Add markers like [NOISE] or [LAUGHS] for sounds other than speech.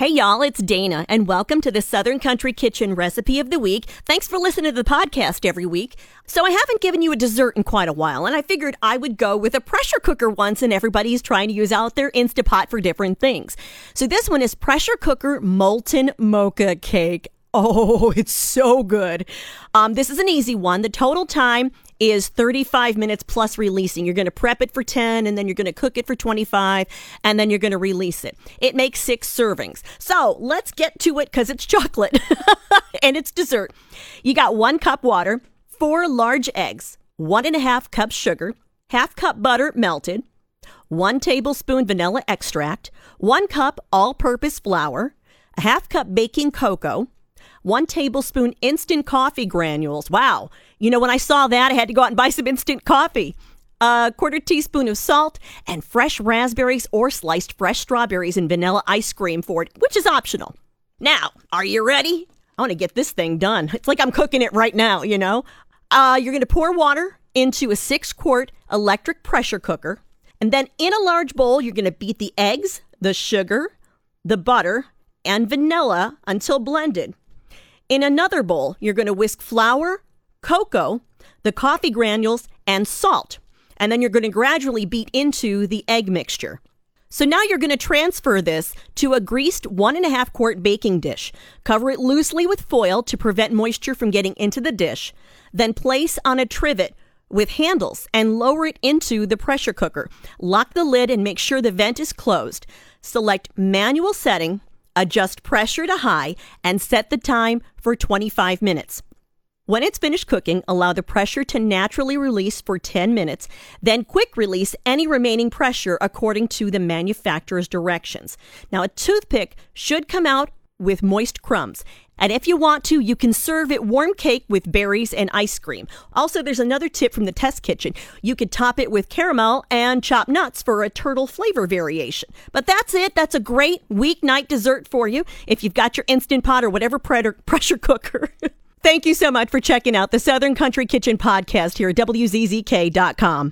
Hey y'all, it's Dana, and welcome to the Southern Country Kitchen Recipe of the Week. Thanks for listening to the podcast every week. So, I haven't given you a dessert in quite a while, and I figured I would go with a pressure cooker once, and everybody's trying to use out their Instapot for different things. So, this one is pressure cooker molten mocha cake. Oh, [LAUGHS] it's so good. Um, this is an easy one. The total time is 35 minutes plus releasing. You're going to prep it for 10 and then you're going to cook it for 25 and then you're going to release it. It makes six servings. So let's get to it because it's chocolate [LAUGHS] and it's dessert. You got one cup water, four large eggs, one and a half cups sugar, half cup butter melted, one tablespoon vanilla extract, one cup all purpose flour, a half cup baking cocoa, one tablespoon instant coffee granules. Wow. You know, when I saw that, I had to go out and buy some instant coffee. A quarter teaspoon of salt and fresh raspberries or sliced fresh strawberries and vanilla ice cream for it, which is optional. Now, are you ready? I want to get this thing done. It's like I'm cooking it right now, you know? Uh, you're going to pour water into a six quart electric pressure cooker. And then in a large bowl, you're going to beat the eggs, the sugar, the butter, and vanilla until blended. In another bowl, you're going to whisk flour, cocoa, the coffee granules, and salt. And then you're going to gradually beat into the egg mixture. So now you're going to transfer this to a greased one and a half quart baking dish. Cover it loosely with foil to prevent moisture from getting into the dish. Then place on a trivet with handles and lower it into the pressure cooker. Lock the lid and make sure the vent is closed. Select manual setting adjust pressure to high, and set the time for 25 minutes. When it's finished cooking, allow the pressure to naturally release for 10 minutes, then quick release any remaining pressure according to the manufacturer's directions. Now, a toothpick should come out with moist crumbs. And if you want to, you can serve it warm cake with berries and ice cream. Also, there's another tip from the test kitchen. You could top it with caramel and chopped nuts for a turtle flavor variation. But that's it. That's a great weeknight dessert for you if you've got your Instant Pot or whatever pressure [LAUGHS] cooker. [LAUGHS] Thank you so much for checking out the Southern Country Kitchen podcast here at WZZK.com.